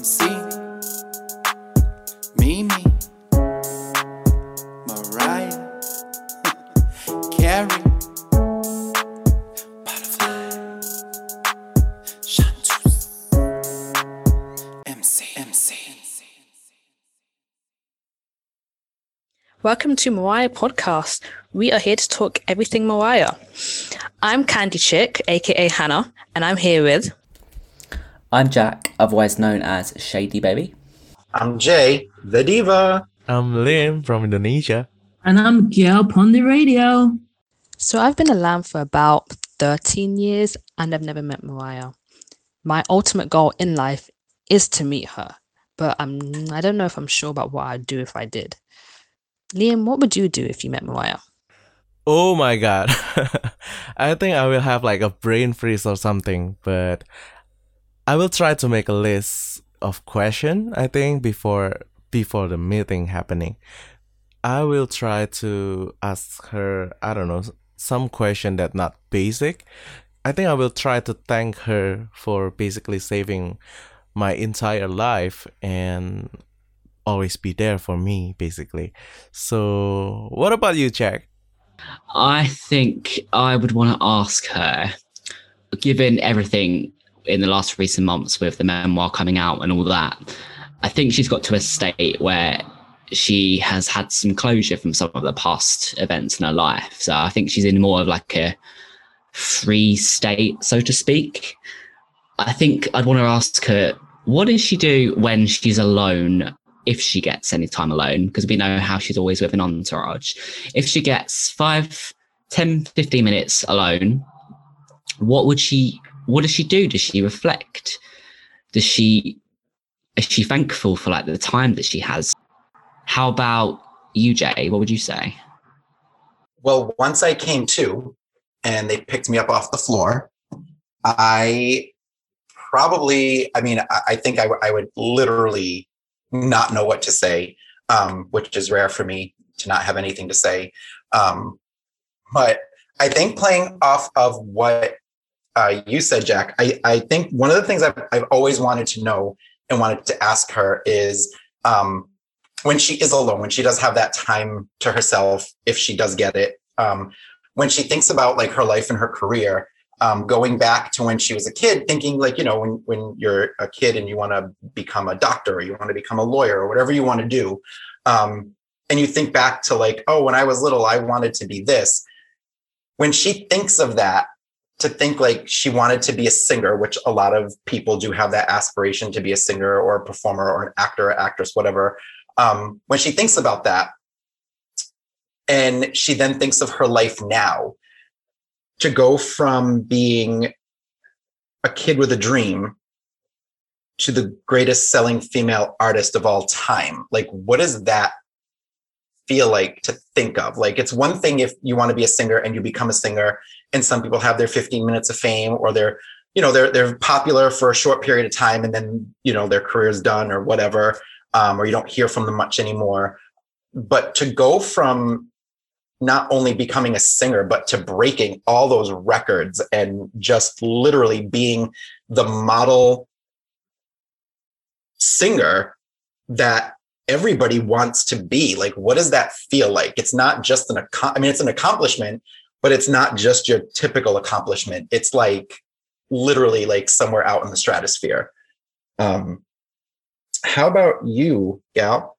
MC, Mimi, Mariah, Carrie, Butterfly, Chanteuse, MC, MC. Welcome to Mariah Podcast. We are here to talk everything Mariah. I'm Candy Chick, aka Hannah, and I'm here with I'm Jack, otherwise known as Shady Baby. I'm Jay, the diva. I'm Liam from Indonesia. And I'm Gail on the radio. So I've been a lamb for about 13 years and I've never met Mariah. My ultimate goal in life is to meet her, but I'm I don't know if I'm sure about what I'd do if I did. Liam, what would you do if you met Mariah? Oh my god. I think I will have like a brain freeze or something, but I will try to make a list of question, I think, before before the meeting happening. I will try to ask her, I don't know, some question that not basic. I think I will try to thank her for basically saving my entire life and always be there for me basically. So, what about you, Jack? I think I would want to ask her, given everything in the last recent months with the memoir coming out and all that, I think she's got to a state where she has had some closure from some of the past events in her life. So I think she's in more of like a free state, so to speak. I think I'd want to ask her, what does she do when she's alone if she gets any time alone, because we know how she's always with an entourage. If she gets five, 10, 15 minutes alone, what would she, what does she do? Does she reflect? Does she, is she thankful for like the time that she has? How about you, Jay? What would you say? Well, once I came to and they picked me up off the floor, I probably, I mean, I, think I think I, w- I would literally not know what to say, um, which is rare for me to not have anything to say. Um, but I think playing off of what uh, you said, Jack, I, I think one of the things I've, I've always wanted to know and wanted to ask her is um, when she is alone, when she does have that time to herself, if she does get it, um, when she thinks about like her life and her career, um, going back to when she was a kid, thinking like, you know, when, when you're a kid and you want to become a doctor or you want to become a lawyer or whatever you want to do. Um, and you think back to like, oh, when I was little, I wanted to be this. When she thinks of that, to think like she wanted to be a singer, which a lot of people do have that aspiration to be a singer or a performer or an actor or actress, whatever. Um, when she thinks about that, and she then thinks of her life now, to go from being a kid with a dream to the greatest selling female artist of all time like what does that feel like to think of. Like it's one thing if you want to be a singer and you become a singer and some people have their 15 minutes of fame or they're you know they're they're popular for a short period of time and then you know their career's done or whatever um, or you don't hear from them much anymore. But to go from not only becoming a singer, but to breaking all those records and just literally being the model singer that everybody wants to be. Like, what does that feel like? It's not just an, I mean, it's an accomplishment, but it's not just your typical accomplishment. It's like literally like somewhere out in the stratosphere. Um, how about you, Gal?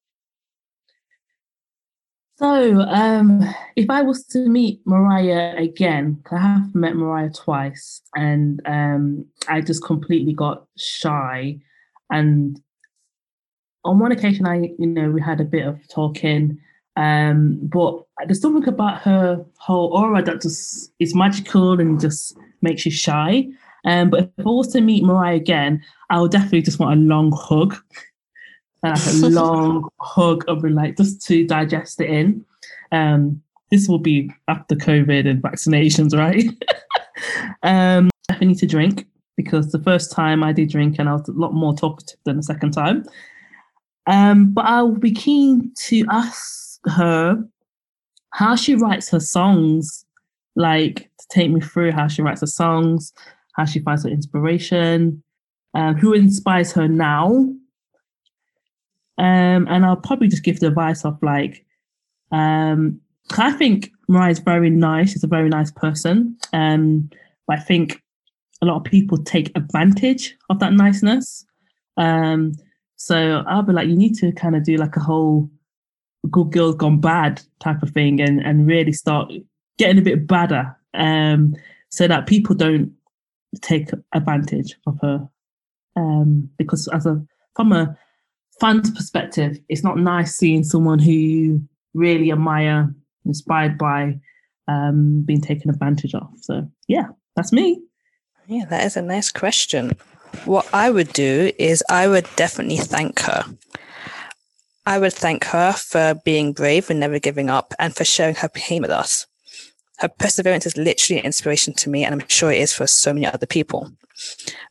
So, um, if I was to meet Mariah again, I have met Mariah twice, and um, I just completely got shy. And on one occasion, I, you know, we had a bit of talking, um, but there's something about her whole aura that just is magical and just makes you shy. Um, but if I was to meet Mariah again, I would definitely just want a long hug like a long hug of like just to digest it in. Um, this will be after COVID and vaccinations, right? um, I need to drink because the first time I did drink and I was a lot more talkative than the second time. Um, but I'll be keen to ask her how she writes her songs, like to take me through how she writes her songs, how she finds her inspiration, um, who inspires her now, Um, and I'll probably just give the advice of like, um, I think Mariah's very nice. She's a very nice person. Um, but I think a lot of people take advantage of that niceness. Um, so I'll be like, you need to kind of do like a whole good girls gone bad type of thing and, and really start getting a bit badder um, so that people don't take advantage of her. Um, because as a from a fan's perspective, it's not nice seeing someone who you really admire, inspired by, um, being taken advantage of. So yeah, that's me. Yeah, that is a nice question. What I would do is I would definitely thank her. I would thank her for being brave and never giving up and for sharing her pain with us. Her perseverance is literally an inspiration to me, and I'm sure it is for so many other people.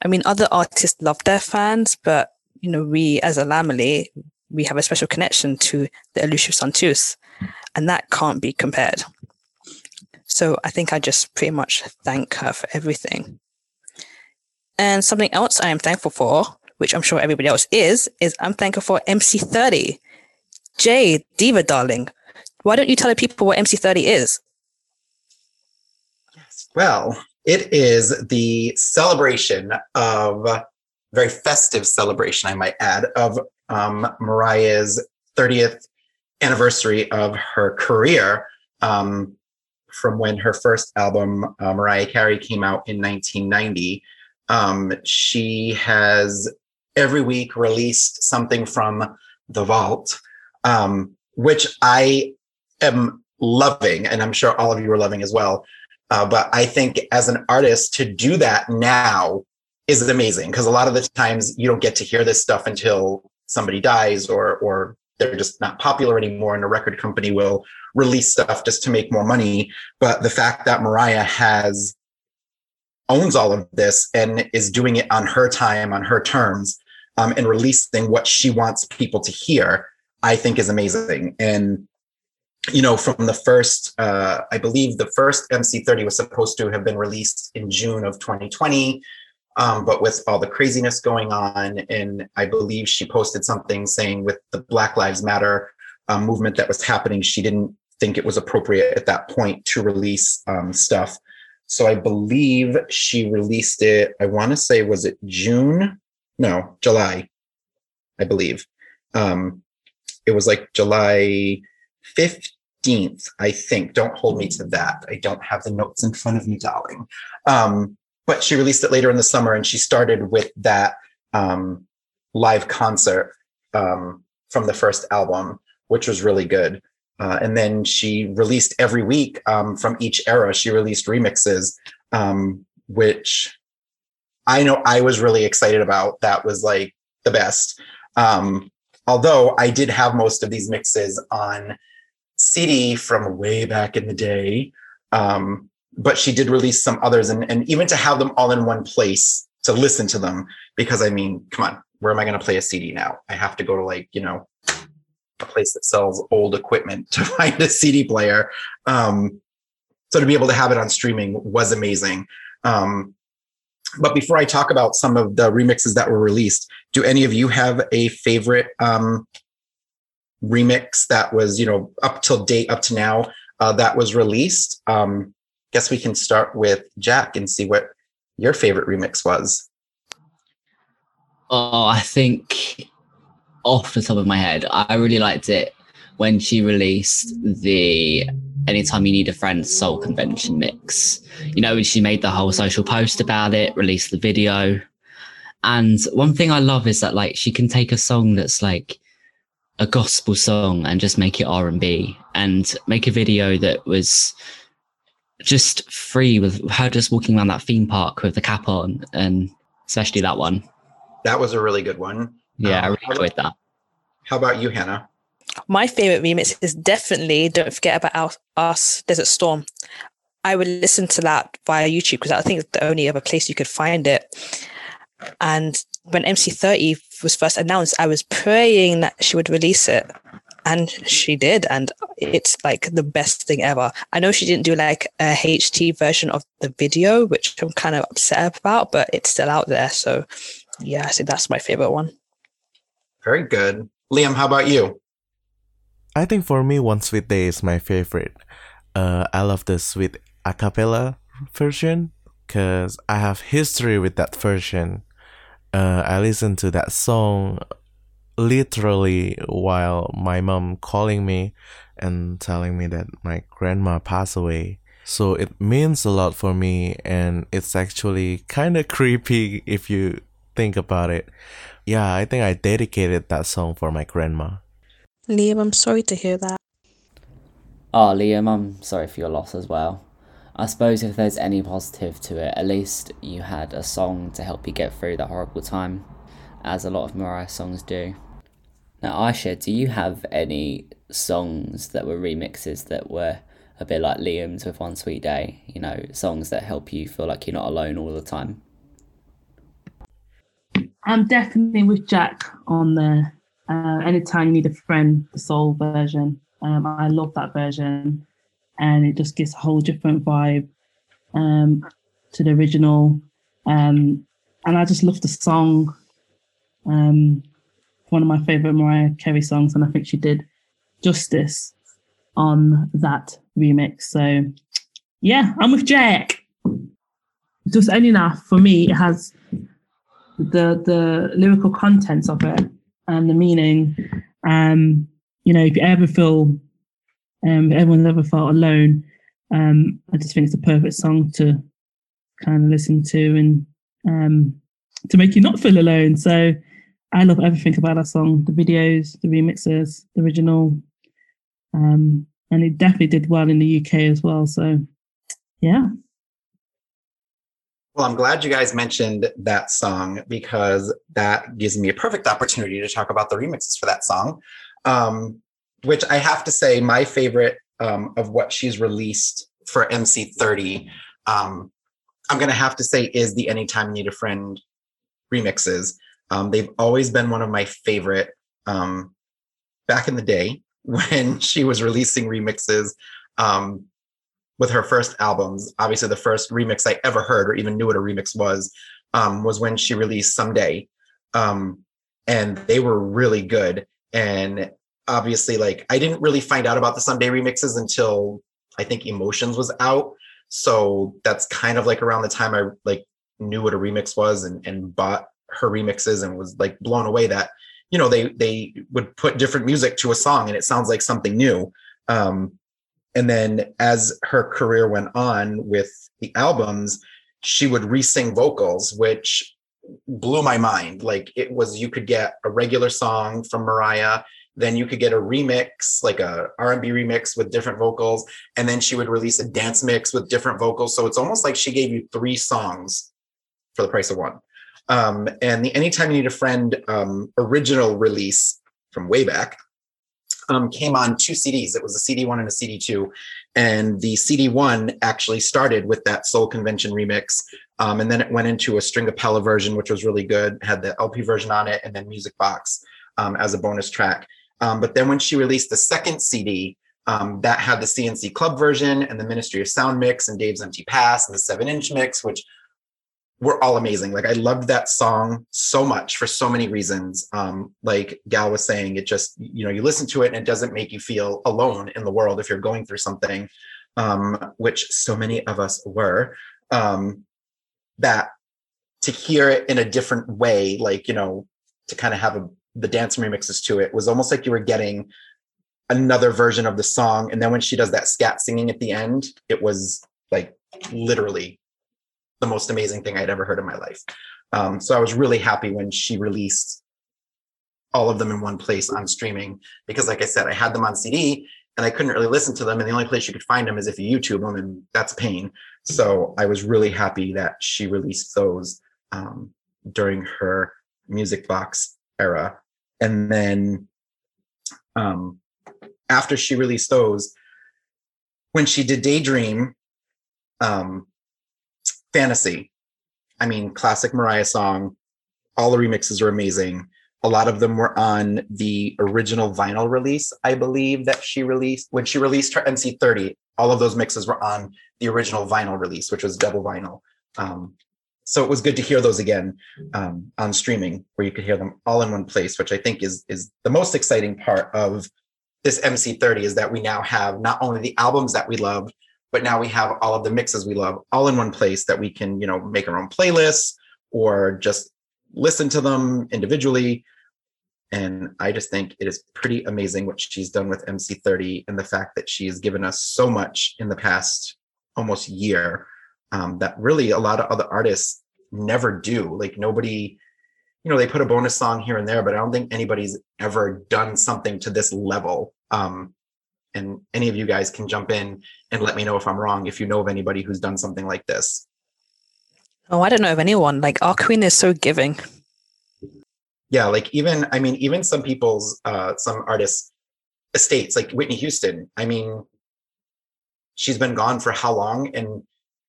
I mean, other artists love their fans, but you know, we as a Lambily, we have a special connection to the elusive Chanteuse, and that can't be compared. So I think I just pretty much thank her for everything. And something else I am thankful for, which I'm sure everybody else is, is I'm thankful for MC30. Jay, Diva darling, why don't you tell the people what MC30 is? Well, it is the celebration of very festive celebration, I might add, of um, Mariah's 30th anniversary of her career um, from when her first album, uh, Mariah Carey, came out in 1990. Um, she has every week released something from the vault, um, which I am loving, and I'm sure all of you are loving as well. Uh, but I think as an artist to do that now is amazing because a lot of the times you don't get to hear this stuff until somebody dies or or they're just not popular anymore and a record company will release stuff just to make more money but the fact that mariah has owns all of this and is doing it on her time on her terms um, and releasing what she wants people to hear i think is amazing and you know from the first uh, i believe the first mc30 was supposed to have been released in june of 2020 um, but with all the craziness going on, and I believe she posted something saying with the Black Lives Matter um, movement that was happening, she didn't think it was appropriate at that point to release um, stuff. So I believe she released it, I want to say, was it June? No, July, I believe. Um, it was like July 15th, I think. Don't hold me to that. I don't have the notes in front of me, darling. Um, but she released it later in the summer and she started with that um, live concert um, from the first album which was really good uh, and then she released every week um, from each era she released remixes um, which i know i was really excited about. That was like the best. Um, although i did have most of these mixes on cd from way back in the day um, but she did release some others and, and even to have them all in one place to listen to them because i mean come on where am i going to play a cd now? I have to go to like you know a place that sells old equipment to find a cd player. Um, so to be able to have it on streaming was amazing. Um, but before i talk about some of the remixes that were released do any of you have a favorite um, remix that was you know up till date up to now uh, that was released? Um, guess we can start with Jack and see what your favorite remix was. Oh, I think off the top of my head, I really liked it when she released the Anytime You Need a Friend Soul Convention mix. You know, she made the whole social post about it, released the video. And one thing I love is that like she can take a song that's like a gospel song and just make it R&B and make a video that was just free with her just walking around that theme park with the cap on, and especially that one. That was a really good one. Yeah, um, I really enjoyed that. How about you, Hannah? My favorite remix is definitely "Don't Forget About Us," Desert Storm. I would listen to that via YouTube because I think it's the only other place you could find it. And when MC30 was first announced, I was praying that she would release it and she did and it's like the best thing ever i know she didn't do like a HD version of the video which i'm kind of upset about but it's still out there so yeah i think that's my favorite one very good Liam, how about you? I think for me, One Sweet Day is my favorite. Uh, I love the sweet a cappella version because I have history with that version. Uh, I listened to that song literally while my mom calling me and telling me that my grandma passed away. So it means a lot for me, and it's actually kind of creepy if you think about it. Yeah, I think I dedicated that song for my grandma. Liam, I'm sorry to hear that. Oh, Liam, I'm sorry for your loss as well. I suppose if there's any positive to it, at least you had a song to help you get through that horrible time, as a lot of Mariah songs do. Now, Aisha, do you have any songs that were remixes that were a bit like Liam's with One Sweet Day? You know, songs that help you feel like you're not alone all the time? I'm definitely with Jack on the uh, Anytime You Need a Friend, the soul version. Um, I love that version, and it just gives a whole different vibe um, to the original. Um, and I just love the song. Um, one of my favorite Mariah Carey songs, and I think she did justice on that remix. So, yeah, I'm with Jack. Just only enough for me, it has the the lyrical contents of it and the meaning. Um, you know, if you ever feel, um, everyone's ever felt alone, um, I just think it's a perfect song to kind of listen to and um, to make you not feel alone. So I love everything about that song, the videos, the remixes, the original. Um, and it definitely did well in the UK as well. So yeah. Well, I'm glad you guys mentioned that song because that gives me a perfect opportunity to talk about the remixes for that song, um, which I have to say, my favorite um, of what she's released for MC30, um, I'm going to have to say, is the Anytime You Need a Friend remixes. Um, they've always been one of my favorite um, back in the day when she was releasing remixes. Um, with her first albums. Obviously, the first remix I ever heard or even knew what a remix was um, was when she released Someday. Um, and they were really good. And obviously, like, I didn't really find out about the Someday remixes until I think Emotions was out. So that's kind of like around the time I like knew what a remix was and, and bought her remixes and was like blown away that you know they they would put different music to a song and it sounds like something new um, and then as her career went on with the albums she would re-sing vocals which blew my mind. Like it was you could get a regular song from mariah then you could get a remix like a r&b remix with different vocals and then she would release a dance mix with different vocals. So it's almost like she gave you three songs for the price of one. Um, and the anytime you need a friend um, original release from way back um, came on two CDs. It was a CD one and a CD two, and the CD one actually started with that Soul Convention remix, um, and then it went into a Stringapella version, which was really good. Had the LP version on it, and then Music Box um, as a bonus track. Um, but then when she released the second CD, um, that had the CNC Club version and the Ministry of Sound mix and Dave's Empty Pass and the seven inch mix, which were all amazing. Like I loved that song so much for so many reasons. Um, like Gal was saying, it just, you know, you listen to it and it doesn't make you feel alone in the world if you're going through something, um, which so many of us were. Um, that to hear it in a different way, like, you know, to kind of have a, the dance remixes to it was almost like you were getting another version of the song. And then when she does that scat singing at the end, it was like literally the most amazing thing I'd ever heard in my life. Um, so I was really happy when she released all of them in one place on streaming because, like I said, I had them on CD and I couldn't really listen to them. And the only place you could find them is if you YouTube them, and that's pain. So I was really happy that she released those um, during her Music Box era. And then um, after she released those, when she did Daydream, um, fantasy. I mean, classic Mariah song. All the remixes are amazing. A lot of them were on the original vinyl release, I believe, that she released when she released her MC30. All of those mixes were on the original vinyl release, which was double vinyl. Um, so it was good to hear those again um, on streaming, where you could hear them all in one place, which I think is is the most exciting part of this MC30 is that we now have not only the albums that we love, but now we have all of the mixes we love all in one place that we can, you know, make our own playlists or just listen to them individually. And I just think it is pretty amazing what she's done with MC30 and the fact that she has given us so much in the past almost year um, that really a lot of other artists never do. Like nobody, you know, they put a bonus song here and there, but I don't think anybody's ever done something to this level. Um, and any of you guys can jump in and let me know if I'm wrong if you know of anybody who's done something like this. Oh, I don't know of anyone. Like our queen is so giving. Yeah, like even I mean, even some people's uh some artists estates, like Whitney Houston. I mean, she's been gone for how long? And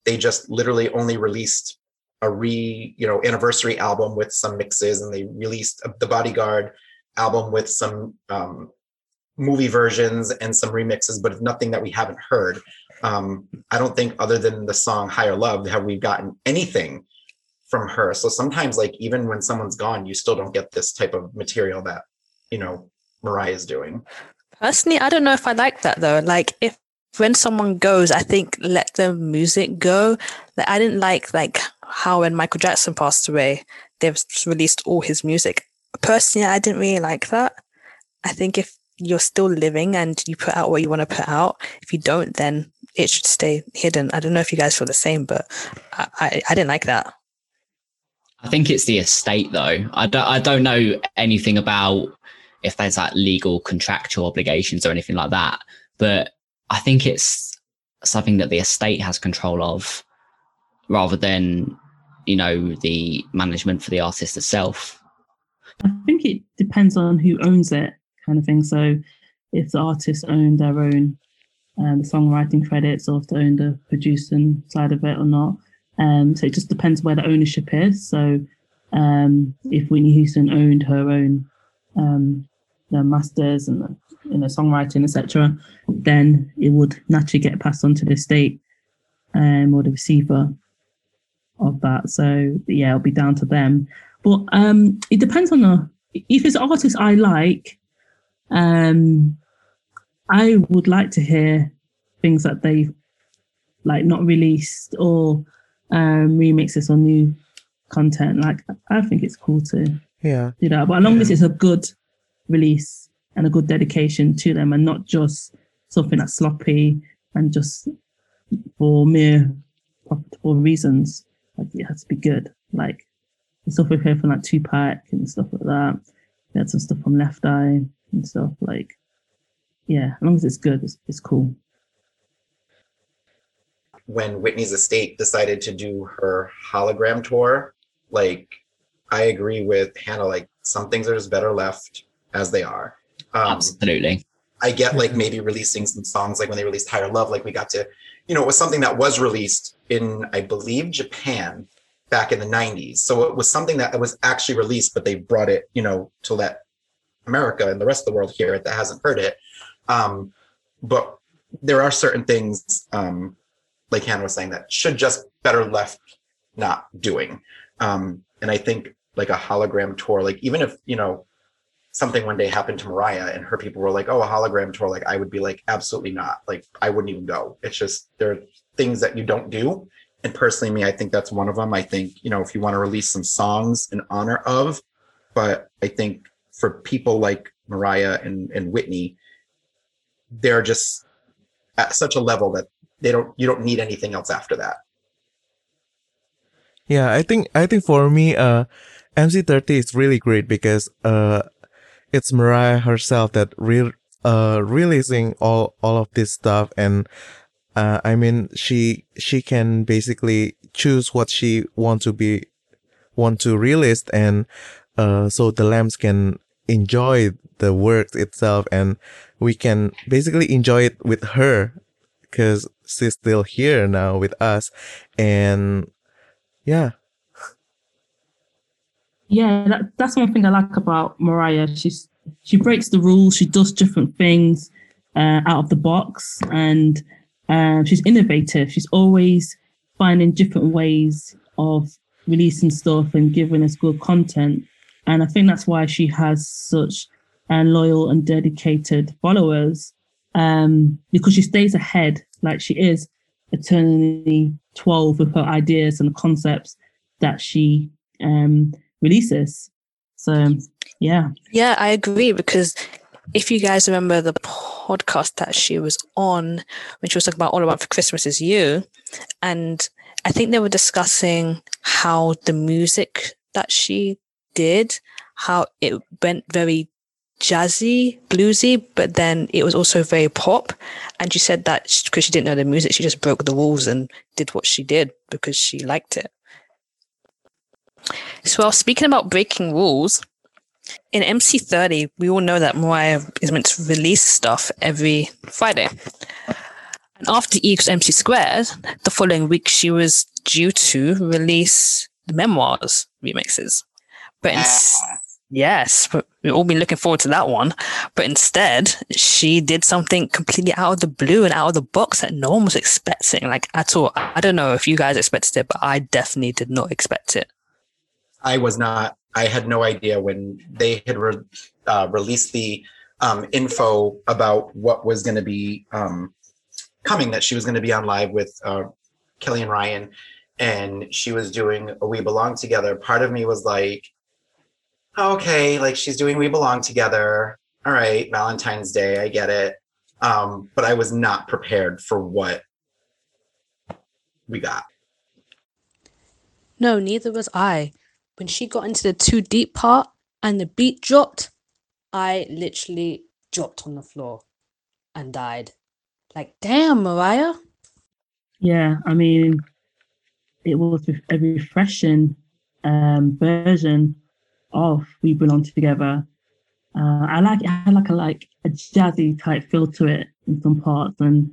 they just literally only released a re you know anniversary album with some mixes and they released the bodyguard album with some um, movie versions and some remixes but nothing that we haven't heard um, i don't think other than the song higher love have we gotten anything from her so sometimes like even when someone's gone you still don't get this type of material that you know mariah is doing Personally, I don't know if I like that though. Like if when someone goes, I think let the music go. Like I didn't like like how when Michael Jackson passed away, they've released all his music. Personally, I didn't really like that. I think if you're still living and you put out what you want to put out, if you don't, then it should stay hidden. I don't know if you guys feel the same, but I, I, I didn't like that. I think it's the estate though. I don't I don't know anything about if there's like legal contractual obligations or anything like that. But I think it's something that the estate has control of rather than, you know, the management for the artist itself. I think it depends on who owns it, kind of thing. So if the artist own their own um, songwriting credits or if they own the producing side of it or not. Um, so it just depends where the ownership is. So um, if Whitney Houston owned her own um, the masters and the you know songwriting etc then it would naturally get passed on to the state um, or the receiver of that so yeah it'll be down to them but um it depends on the if it's artists i like um i would like to hear things that they like not released or um remixes or new content like i think it's cool to Yeah. do that but as long as it's a good release and a good dedication to them and not just something that's sloppy and just for mere profitable reasons. Like it has to be good. Like the stuff we've heard from like Tupac and stuff like that. We had some stuff from Left Eye and stuff like yeah, as long as it's good, it's, it's cool. when Whitney's estate decided to do her hologram tour, like I agree with Hannah, like some things are just better left as they are. Um, Absolutely. I get like maybe releasing some songs like when they released Higher Love, like we got to, you know, it was something that was released in, I believe, Japan back in the 90s. So it was something that was actually released, but they brought it, you know, to let America and the rest of the world hear it that hasn't heard it. Um, but there are certain things, um, like Hannah was saying, that should just better left not doing. Um, and I think like a hologram tour, like even if, you know, something one day happened to Mariah and her people were like, oh, a hologram tour, like I would be like, absolutely not. Like I wouldn't even go. It's just there are things that you don't do. And personally, me, I think that's one of them. I think, you know, if you want to release some songs in honor of, but I think for people like Mariah and, and Whitney, they're just at such a level that they don't you don't need anything else after that. Yeah, I think I think for me, uh, MC30 is really great because uh, it's Mariah herself that re- uh releasing all all of this stuff, and uh, I mean she she can basically choose what she want to be want to release, and uh, so the lambs can enjoy the work itself, and we can basically enjoy it with her because she's still here now with us, and yeah. Yeah, that, that's one thing I like about Mariah. She's she breaks the rules. She does different things uh, out of the box, and um, she's innovative. She's always finding different ways of releasing stuff and giving us good content. And I think that's why she has such uh, loyal and dedicated followers um, because she stays ahead like she is eternally 12 with her ideas and concepts that she um, releases. So, yeah. Yeah, I agree because if you guys remember the podcast that she was on when she was talking about All About for Christmas is You, and I think they were discussing how the music that she did, how it went very jazzy, bluesy, but then it was also very pop. And she said that because she didn't know the music, she just broke the rules and did what she did because she liked it. So, well, speaking about breaking rules, in MC30, we all know that Mariah is meant to release stuff every Friday. And after equals MC squared, the following week she was due to release the memoirs remixes. But yes, but we've all been looking forward to that one. But instead, she did something completely out of the blue and out of the box that no one was expecting, like at all. I don't know if you guys expected it, but I definitely did not expect it. I was not. I had no idea when they had re- uh, released the um, info about what was going to be um, coming. That she was going to be on live with uh, Kelly and Ryan, and she was doing "We Belong Together." Part of me was like, "Okay, like she's doing We Belong Together. All right, Valentine's Day, I get it." Um, but I was not prepared for what we got. No, neither was I when she got into the too deep part and the beat dropped, I literally dropped on the floor and died. Like, damn, Mariah. Yeah, I mean, it was a refreshing um, version of "We Belong Together." Uh, I like it had like a like a jazzy type feel to it in some parts, and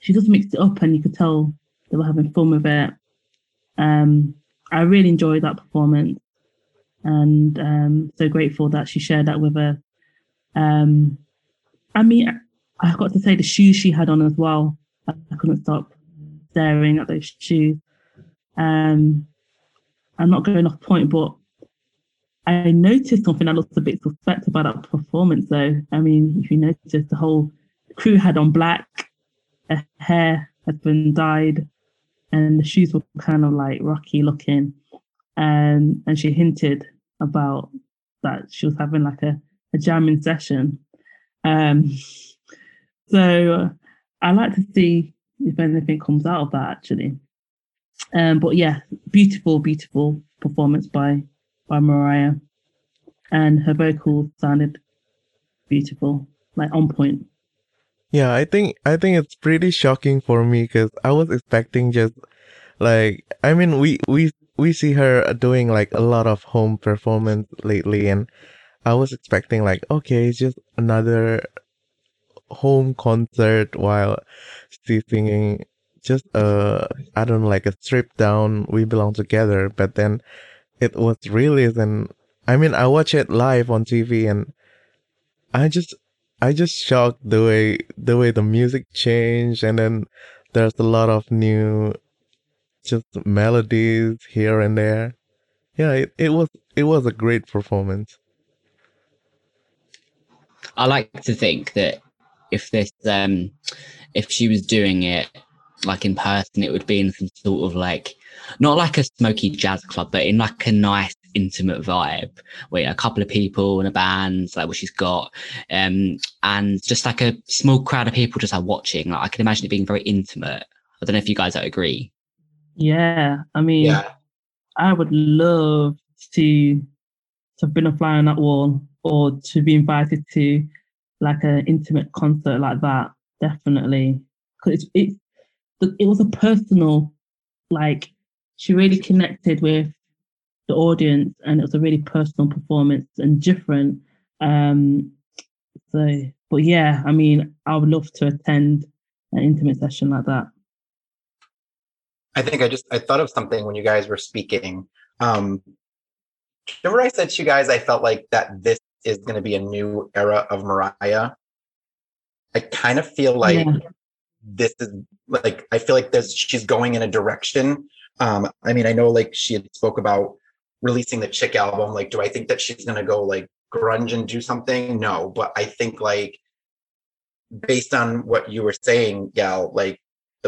she just mixed it up, and you could tell they were having fun with it. Um, I really enjoyed that performance, and um, so grateful that she shared that with her. Um, I mean, I've got to say the shoes she had on as well. I, I couldn't stop staring at those shoes. Um, I'm not going off point, but I noticed something that looked a bit suspect about that performance. Though, I mean, if you notice, the whole crew had on black, her hair had been dyed, and the shoes were kind of like rocky looking. And and she hinted about that she was having like a, a jamming session. Um, so I like to see if anything comes out of that actually. Um, but yeah, beautiful, beautiful performance by by Mariah, and her vocals sounded beautiful, like on point. Yeah, I think I think it's pretty shocking for me because I was expecting just like I mean we we we see her doing like a lot of home performance lately, and I was expecting like okay, it's just another home concert while she's singing just a I don't know like a stripped down "We Belong Together," but then it was released and I mean I watched it live on TV and I just I just shocked the way the way the music changed and then there's a lot of new just melodies here and there. Yeah, it, it was it was a great performance. I like to think that if this um if she was doing it like in person, it would be in some sort of like not like a smoky jazz club, but in like a nice intimate vibe with a couple of people and a band, like what she's got, um, and just like a small crowd of people just like watching. Like I can imagine it being very intimate. I don't know if you guys agree. Yeah, I mean, Yeah. I would love to to have been a fly on that wall or to be invited to like an intimate concert like that. Definitely, because it's it, it was a personal, like she really connected with the audience, and it was a really personal performance and different. Um, so, but yeah, I mean, I would love to attend an intimate session like that. I think I just I thought of something when you guys were speaking. Um, remember I said to you guys I felt like that this is going to be a new era of Mariah. I kind of feel like Yeah. This is like I feel like there's she's going in a direction Um, I mean, I know like she had spoke about releasing the Chick album. Like, do I think that she's gonna go like grunge and do something? No, but I think like based on what you were saying, Gal, like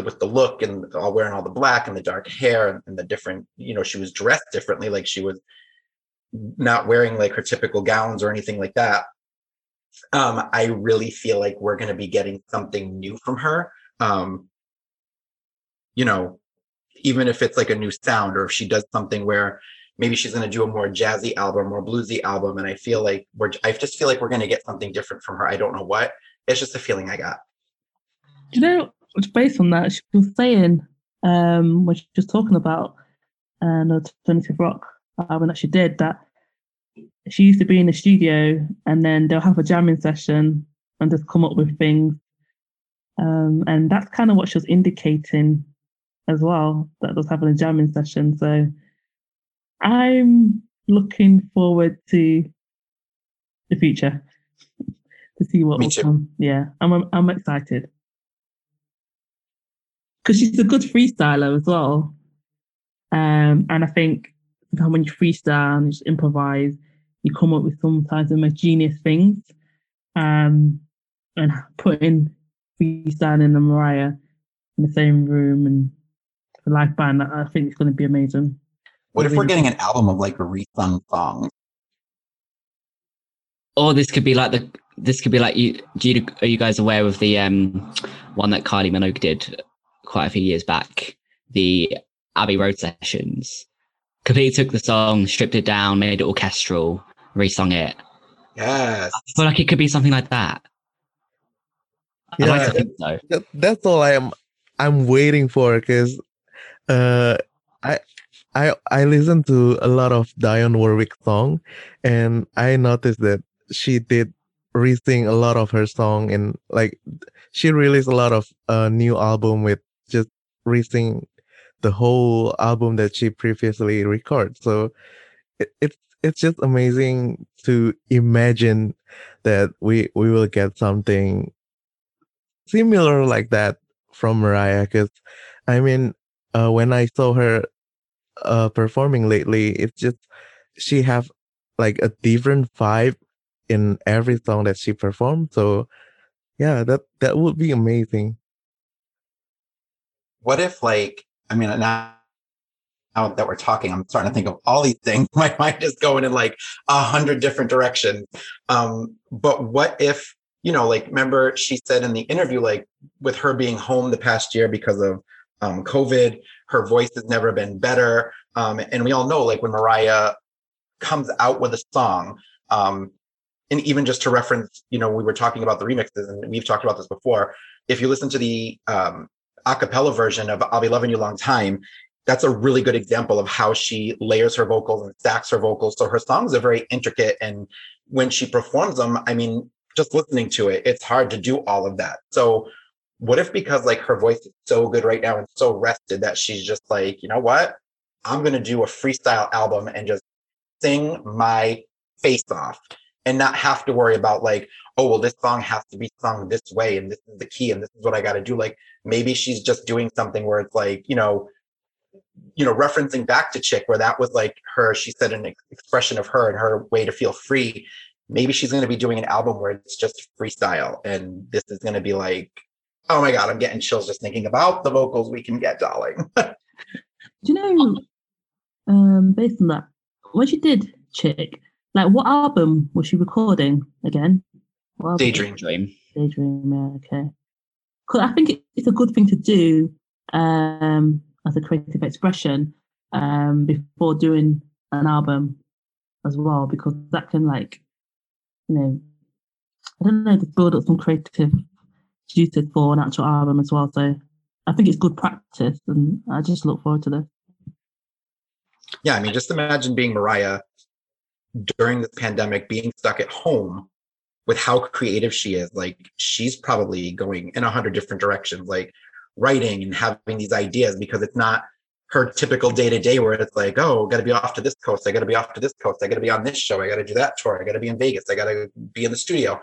with the look and all wearing all the black and the dark hair and the different, you know, she was dressed differently. Like she was not wearing like her typical gowns or anything like that. Um, I really feel like we're going to be getting something new from her. Um, you know, even if it's like a new sound or if she does something where maybe she's going to do a more jazzy album or bluesy album. And I feel like we're, I just feel like we're going to get something different from her. I don't know what. It's just a feeling I got. Do you know, it's based on that, she was saying um, when she was talking about uh, the alternative rock album that she did that she used to be in the studio and then they'll have a jamming session and just come up with things. Um, and that's kind of what she was indicating as well, that was having a jamming session. So I'm looking forward to the future to see what Me will too. come. Yeah, I'm I'm excited because she's a good freestyler as well. Um, and I think when you freestyle and just improvise, you come up with sometimes the most genius things. Um, and putting freestyling and Mariah in the same room and the live band, I I think it's going to be amazing. What if we're getting an album of like resung songs? Or this could be like the this could be like you. Do you are you guys aware of the um one that Kylie Minogue did quite a few years back? The Abbey Road sessions. Completely took the song, stripped it down, made it orchestral, resung it. Yes. I feel like it could be something like that. Like Yeah. think so. That, that's all I am. I'm waiting for because, uh, I, I, I listen to a lot of Dionne Warwick song, and I noticed that she did re-sing a lot of her song, and like she released a lot of uh new album with just re-sing the whole album that she previously recorded. So it, it's it's just amazing to imagine that we we will get something similar like that from Mariah because I mean uh, when I saw her uh, performing lately it's just she have like a different vibe in every song that she performed so yeah that that would be amazing What if like I mean now now that we're talking, I'm starting to think of all these things. My mind is going in like a hundred different directions. Um, but what if, you know, like remember she said in the interview, like with her being home the past year because of um, COVID, her voice has never been better. Um, and we all know like when Mariah comes out with a song, um, and even just to reference, you know, we were talking about the remixes and we've talked about this before. If you listen to the um, a cappella version of I'll Be Loving You Long Time, that's a really good example of how she layers her vocals and stacks her vocals. So her songs are very intricate. And when she performs them, I mean, just listening to it, it's hard to do all of that. So what if because like her voice is so good right now and so rested that she's just like, you know what? I'm gonna do a freestyle album and just sing my face off and not have to worry about like, oh well, this song has to be sung this way and this is the key and this is what I gotta do. Like maybe she's just doing something where it's like, you know, you know, referencing back to Chick, where that was like her, she said an ex- expression of her and her way to feel free. Maybe she's going to be doing an album where it's just freestyle. And this is going to be like, oh my God, I'm getting chills just thinking about the vocals we can get, darling. Do you know, um, based on that, when she did Chick, like what album was she recording again? What? Daydream. Dream. Daydream, yeah, okay. 'Cause I think it's a good thing to do um, as a creative expression um, before doing an album as well, because that can like, you know, I don't know, just build up some creative juices for an actual album as well. So I think it's good practice, and I just look forward to this. yeah, I mean, just imagine being Mariah during this pandemic, being stuck at home with how creative she is. Like she's probably going in a hundred different directions, like writing and having these ideas because it's not her typical day to day where it's like, oh, got to be off to this coast. I got to be off to this coast. I got to be on this show. I got to do that tour. I got to be in Vegas. I got to be in the studio.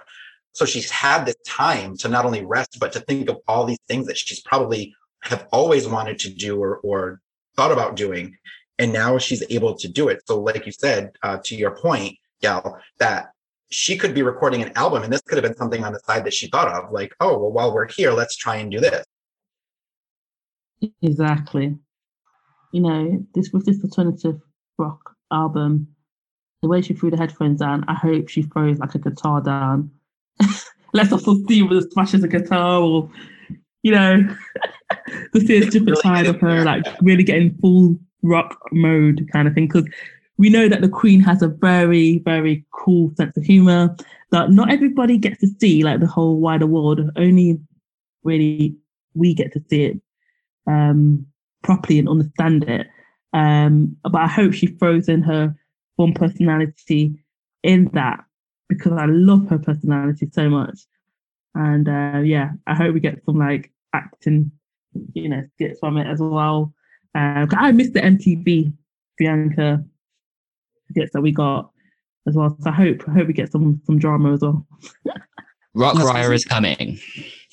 So she's had this time to not only rest, but to think of all these things that she's probably have always wanted to do or, or thought about doing, and now she's able to do it. So, like you said, uh, to your point, Gal, that she could be recording an album, and this could have been something on the side that she thought of, like, oh, well, while we're here, let's try and do this. Exactly. You know, this with this alternative rock album, the way she threw the headphones down, I hope she throws like a guitar down. Let's also see whether smashes a guitar or, you know, see a different Really side of her, like really getting full rock mode kind of thing. Because we know that the Queen has a very, very cool sense of humor that not everybody gets to see, like the whole wider world. Only really we get to see it um, properly and understand it. Um, but I hope she throws in her fun personality in that because I love her personality so much. And uh, yeah, I hope we get some like acting, you know, skits from it as well. Uh, 'cause I missed the MTV Bianca skits that we got as well. So I hope I hope we get some some drama as well. Rock Yes. Ryer is coming.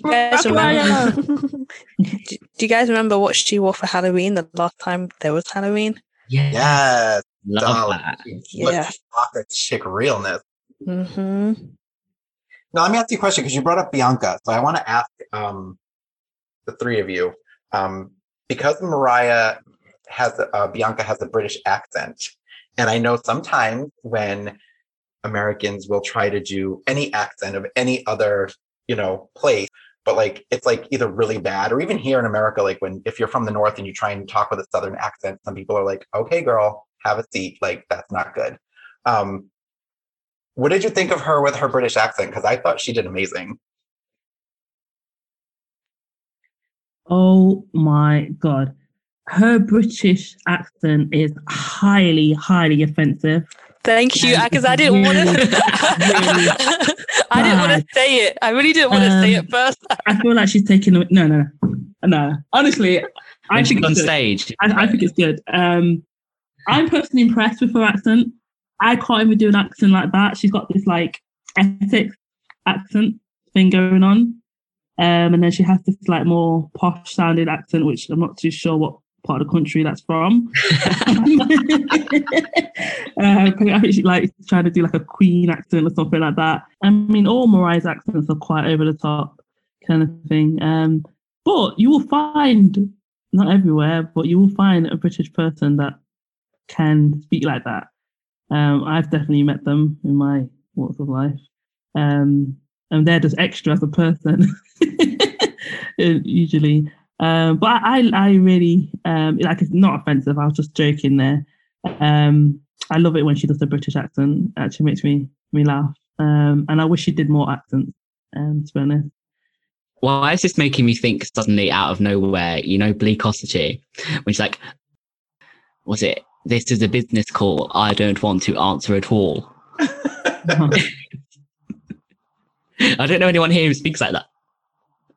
You guys Raya. remember? do, do you guys remember what she wore for Halloween the last time there was Halloween? Yeah. Yes. Love Dolly. that. Yeah. Rocker chick realness. hmm Now, let me ask you a question because you brought up Bianca. So I want to ask um, the three of you um, because Mariah has uh, Bianca has a British accent, and I know sometimes when Americans will try to do any accent of any other you know place, but like it's like either really bad or even here in America, like when if you're from the north and you try and talk with a southern accent, some people are like, "Okay, girl, have a seat." Like that's not good. Um, what did you think of her with her British accent? Because I thought she did amazing. Oh my god. Her British accent is highly, highly offensive. Thank you, because I didn't want to. really, really I didn't want to say it. I really didn't want to say Um, it first. I feel like she's taking a- no, no, no. Honestly, I When she's think on it's good. stage. I, I think it's good. Um, I'm personally impressed with her accent. I can't even do an accent like that. She's got this like Essex accent thing going on. Um, and then she has this like more posh sounding accent, which I'm not too sure what part of the country that's from. uh, I she like trying to do like a Queen accent or something like that. I mean, all Mariah's accents are quite over the top kind of thing. Um, but you will find not everywhere, but you will find a British person that can speak like that. Um, I've definitely met them in my walks of life. Um, and they're just extra as a person, usually. Um, but I, I really um, like it's not offensive. I was just joking there. Um, I love it when she does the British accent. It actually makes me me laugh. Um, and I wish she did more accents. Um, to be honest. Why is this making me think suddenly out of nowhere? You know, Bleakosity, when she's like, was it? This is a business call. I don't want to answer at all. I don't know anyone here who speaks like that.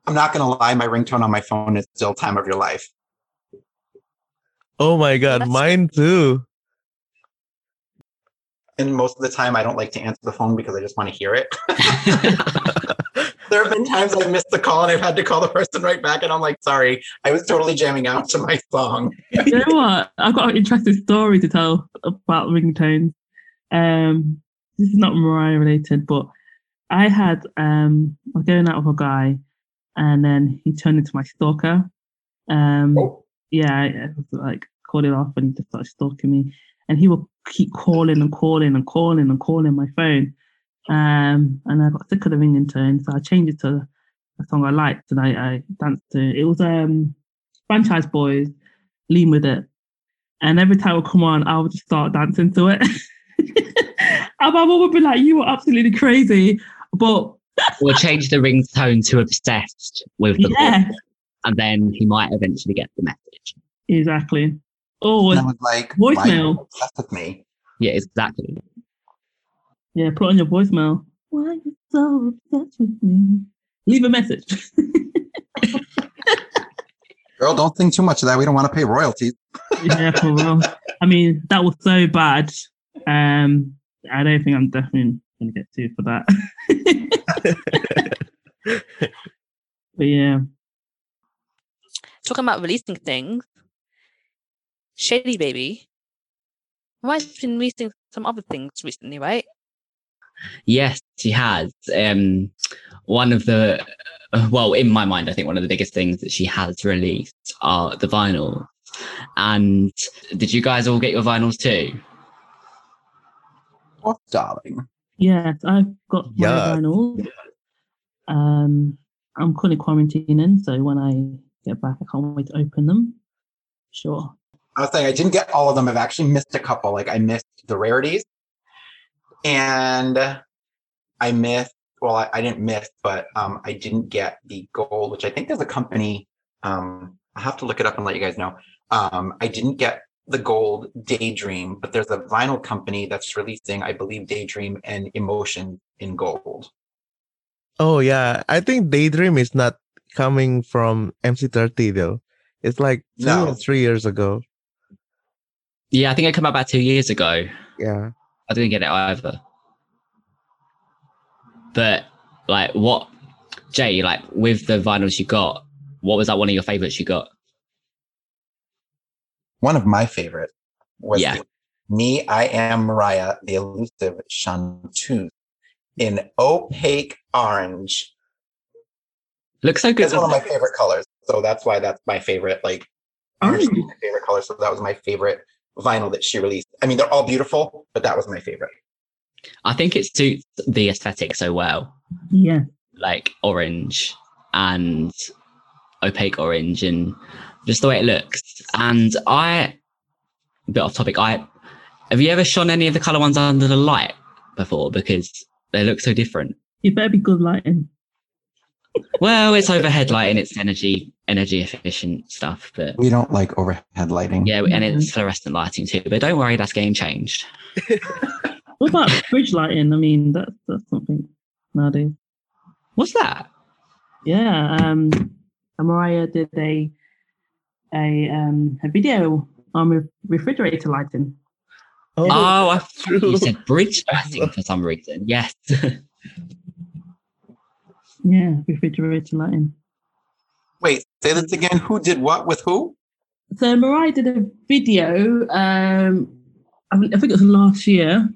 I'm not gonna lie, my ringtone on my phone is still "Time of Your Life." Oh my god, That's- mine too. And most of the time, I don't like to answer the phone because I just want to hear it. there have been times I've missed the call and I've had to call the person right back, and I'm like, "Sorry, I was totally jamming out to my song." you know what? I've got an interesting story to tell about ringtones. Um, this is not Mariah related, but I had um, I was going out with a guy, and then he turned into my stalker. Um, Oh, yeah, I, like called it off, and he just started stalking me, and he would keep calling and calling and calling and calling my phone. Um, and I got sick of the ringing tone, so I changed it to a song I liked, and I, I danced to. It was um, Franchize Boyz, Lean with It, and every time it would come on, I would just start dancing to it. and my mum would be like, "You were absolutely crazy," but We'll change the ringtone to obsessed with the yeah, call, and then he might eventually get the message. exactly. Oh, and I was like, Voicemail. "Why are you obsessed with me?" Yeah, exactly. Yeah, put on your voicemail. Why are you so obsessed with me? Leave a message. Girl, don't think too much of that. We don't want to pay royalties. yeah, for real. I mean, that was so bad. Um, I don't think I'm definitely gonna get sued for that. but yeah, Talking about releasing things, Shady Baby. Mariah's been releasing some other things recently, right? Yes, she has. Um, one of the, uh, well, in my mind, I think one of the biggest things that she has released are the vinyls. And did you guys all get your vinyls too? Oh, darling. Yes, I've got my Yeah. vinyl. Um, I'm currently quarantining, so when I get back, I can't wait to open them. Sure. I was saying I didn't get all of them. I've actually missed a couple. Like I missed the rarities, and I missed. Well, I, I didn't miss, but um, I didn't get the gold, which I think there's a company. Um, I'll have to look it up and let you guys know. Um, I didn't get the gold Daydream, but there's a vinyl company that's releasing, I believe, Daydream and Emotion in gold. Oh yeah, I think Daydream is not coming from MC30 though. It's like two No. or three years ago. Yeah, I think it came out about two years ago. Yeah. I didn't get it either. But like, what, Jay? Like with the vinyls you got, what was that one of your favorites you got? One of my favorite was Yeah. Me, I Am Mariah, the elusive chanteuse in opaque orange. Looks so good. It's one of my favorite colors. So that's why that's my favorite. Like, orange mm. is my favorite color. So that was my favorite vinyl that she released. I mean, they're all beautiful, but that was my favorite. I think it suits the aesthetic so well. Yeah. like orange and opaque orange and just the way it looks. And I, a bit off topic, I have you ever shone any of the color ones under the light before because they look so different? It better be good lighting. Well, it's overhead lighting, it's energy energy efficient stuff, but We don't like overhead lighting. yeah, and it's fluorescent lighting too. But don't worry, that's getting changed. What about bridge lighting? I mean, that's that's something nowadays. What's that? Yeah. Um, Mariah did a a um a video on re- refrigerator lighting. Oh, Oh, I thought you said bridge lighting for some reason. Yes. Yeah, refrigerator lighting. Wait, say this again. Who did what with who? So Mariah did a video. Um, I, I think it was last year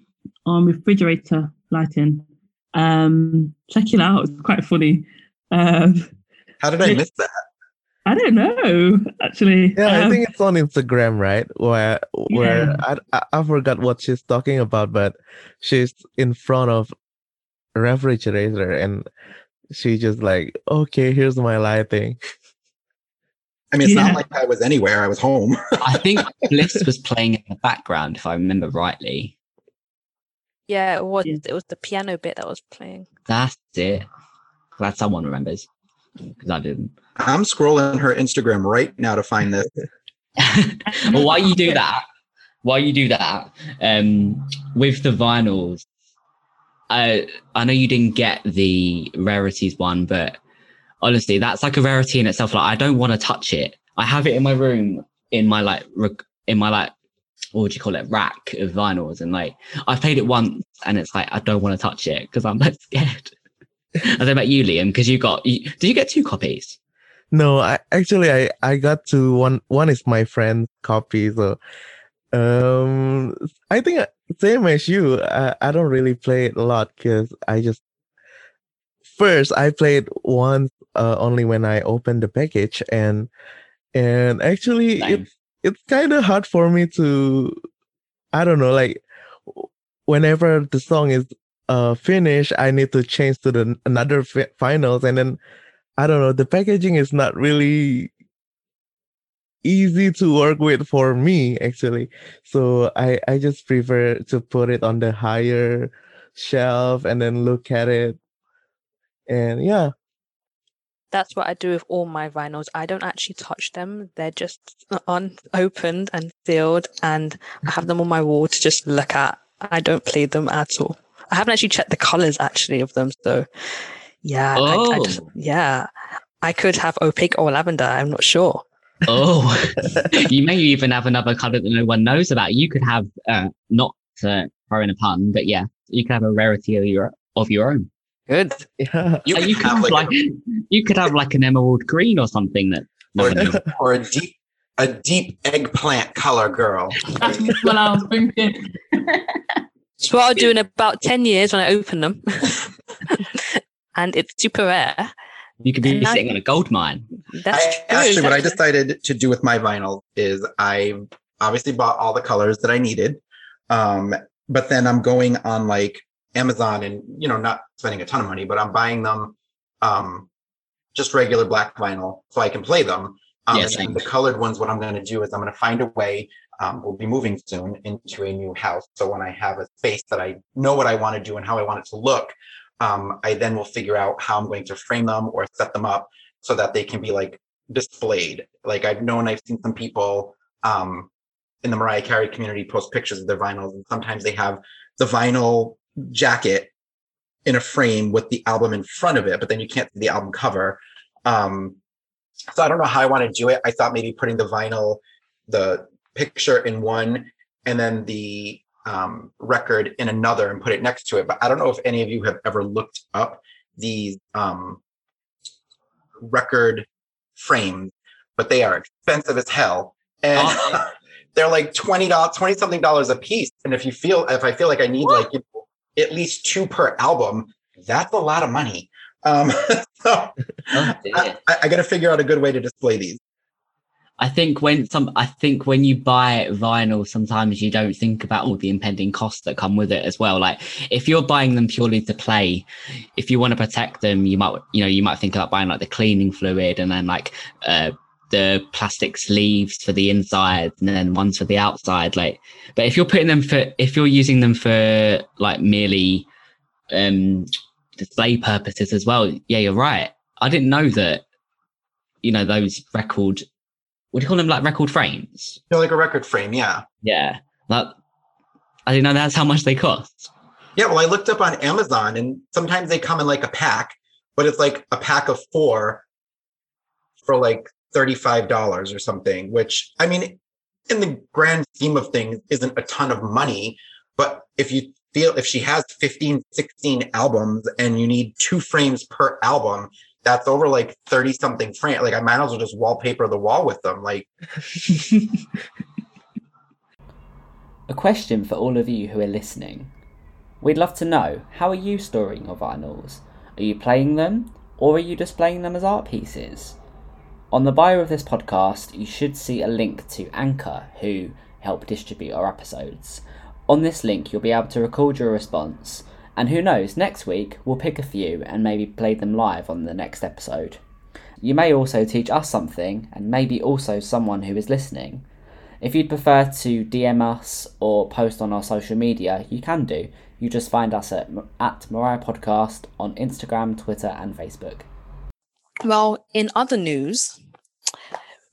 on refrigerator lighting. Um, check it out; it's quite funny. Um, How did I miss that? I don't know actually. Yeah, I Um, think it's on Instagram, right? Where where Yeah. I, I I forgot what she's talking about, but she's in front of a refrigerator and she just like, okay, here's my lighting. I mean, it's Yeah. not like I was anywhere. I was home. I think Bliss was playing in the background, if I remember rightly. Yeah, it was. Yeah. It was the piano bit that was playing. That's it. Glad someone remembers. Because I didn't. I'm scrolling her Instagram right now to find this. well, while you do that, while you do that, um, with the vinyls, I I know you didn't get the rarities one, but honestly, that's like a rarity in itself. Like, I don't want to touch it. I have it in my room, in my like, in my like, what would you call it, rack of vinyls, and like, I played it once, and it's like I don't want to touch it because I'm like scared. I don't know about you, Liam, because you got. You, did you get two copies? No, I actually I I got to one one is my friend's copy, so um I think uh, same as you. I, I don't really play it a lot because I just first I played once uh, only when I opened the package and and actually Same. it's it's kind of hard for me to I don't know like whenever the song is uh finished I need to change to the another fi- finals and then I don't know, the packaging is not really easy to work with for me actually. So I I just prefer to put it on the higher shelf and then look at it. And yeah, That's what I do with all my vinyls. I don't actually touch them. They're just unopened and sealed, and I have them on my wall to just look at. I don't play them at all. I haven't actually checked the colors actually of them, so yeah, I, I just, Oh. yeah, I could have opaque or lavender. I'm not sure. Oh, you may even have another color that no one knows about. You could have uh, not to throw in a pun, but yeah, you could have a rarity of your of your own. Good. yeah. You Uh, could you could have have like, like you could have like an emerald green or something that no or, one or a deep a deep eggplant color girl. That's what I was thinking. It's what I'll do in about 10 years when I open them. And it's super rare. You could be And I- sitting on a gold mine. That's I, true. actually, what I decided to do with my vinyl is I obviously bought all the colors that I needed. Um, but then I'm going on like Amazon and, you know, not spending a ton of money, but I'm buying them um, just regular black vinyl so I can play them. Um, Yeah, and the colored ones, what I'm going to do is I'm going to find a way. Um, we'll be moving soon into a new house. So when I have a space that I know what I want to do and how I want it to look, um, I then will figure out how I'm going to frame them or set them up so that they can be like displayed. Like I've known I've seen some people um in the Mariah Carey community post pictures of their vinyls, and sometimes they have the vinyl jacket in a frame with the album in front of it, but then you can't see the album cover. Um so I don't know how I want to do it. I thought maybe putting the vinyl, the picture in one and then the um, record in another and put it next to it. But I don't know if any of you have ever looked up these um, record frames, but they are expensive as hell. And Oh. they're like twenty dollars, twenty something dollars a piece. And if you feel, if I feel like I need like you know, at least two per album, that's a lot of money. Um, so Oh. I, I, I got to figure out a good way to display these. I think when some, I think when you buy vinyl, sometimes you don't think about all the impending costs that come with it as well. Like if you're buying them purely to play, if you want to protect them, you might, you know, you might think about buying like the cleaning fluid and then like uh, the plastic sleeves for the inside and then ones for the outside. Like, but if you're putting them for, if you're using them for like merely um display purposes as well, yeah, you're right. I didn't know that. You know those record what do you call them like record frames They're like a record frame, yeah. yeah that i didn't know that's how much they cost Yeah, well, I looked up on Amazon and sometimes they come in like a pack, but it's like a pack of four for like $35 or something, which I mean, in the grand scheme of things, isn't a ton of money. But if you feel if she has 15, 16 albums and you need two frames per album, that's over like 30 something frame. Like I might as well just wallpaper the wall with them. Like, A question for all of you who are listening. We'd love to know how are you storing your vinyls? Are you playing them or are you displaying them as art pieces? On the bio of this podcast, you should see a link to Anchor, who help distribute our episodes. On this link, you'll be able to record your response, and who knows, next week we'll pick a few and maybe play them live on the next episode. You may also teach us something, and maybe also someone who is listening. If you'd prefer to DM us or post on our social media, you can do. You just find us at, at Mariah Podcast on Instagram, Twitter, and Facebook. Well, in other news,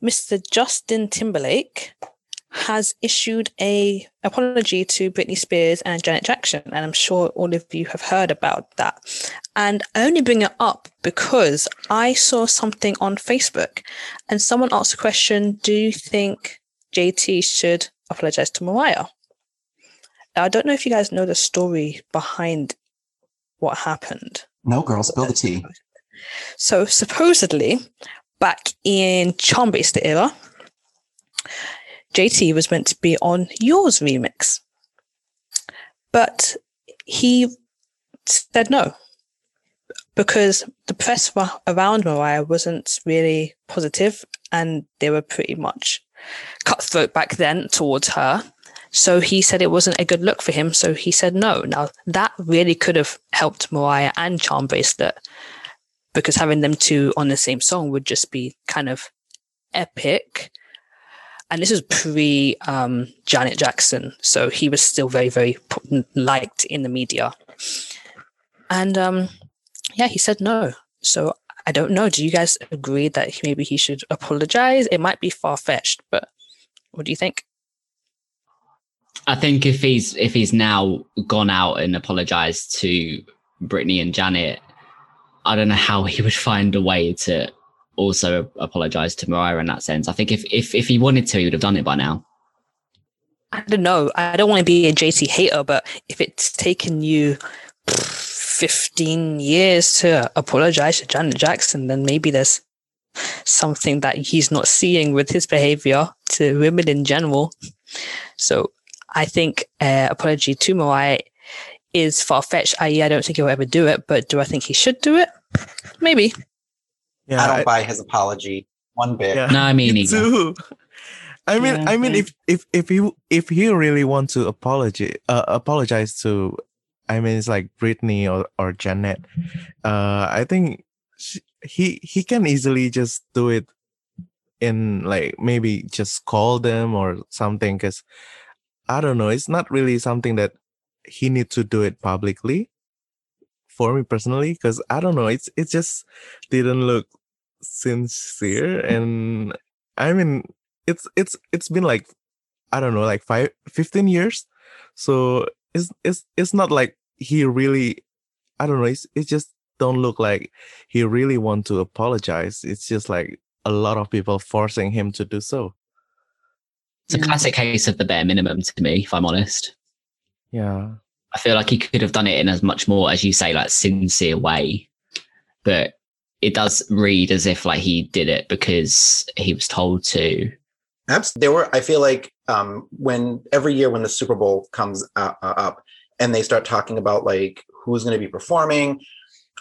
Mr. Justin Timberlake has issued a apology to Britney Spears and Janet Jackson, and I'm sure all of you have heard about that. And I only bring it up because I saw something on Facebook, and someone asked the question: Do you think JT should apologize to Mariah? Now, I don't know if you guys know the story behind what happened. no, girl, spill the tea. So supposedly, back in Charmbracelet era, JT was meant to be on Yours remix, but he said no because the press around Mariah wasn't really positive, and they were pretty much cutthroat back then towards her. So he said it wasn't a good look for him. So he said no. Now that really could have helped Mariah and Charmbracelet because having them two on the same song would just be kind of epic. And this is pre um, Janet Jackson, so he was still very, very liked in the media. And um, yeah, he said no. So I don't know. Do you guys agree that maybe he should apologize? It might be far fetched, but what do you think? i think if he's if he's now gone out and apologized to britney and janet i don't know how he would find a way to also apologize to mariah in that sense i think if if, if he wanted to he would have done it by now I don't know. I don't want to be a JT hater, but if it's taken you 15 years to apologize to Janet Jackson, then maybe there's something that he's not seeing with his behavior to women in general. So I think uh, apology to Mariah is far fetched, i.e., I don't think he'll ever do it, but do I think he should do it? Maybe. Yeah, I don't I- buy his apology one bit. Yeah. No, I mean, Me neither. too. I mean, Yeah, I mean, if if if he if he really want to apologize, uh, apologize to, I mean, it's like Britney or or Janet. Uh, I think sh he he can easily just do it in like maybe just call them or something. Cause I don't know, it's not really something that he need to do it publicly. For me personally, because I don't know, it's it just didn't look sincere and I mean it's it's it's been like I don't know like five 15 years. So it's it's it's not like he really I don't know it's it just don't look like he really want to apologize. It's just like a lot of people forcing him to do so. It's a classic case of the bare minimum to me, if I'm honest. yeah I feel like he could have done it in as much more, as you say, like sincere way. But it does read as if like he did it because he was told to. Abs- there were i feel like um when every year when the super bowl comes uh, uh, up and they start talking about like who's going to be performing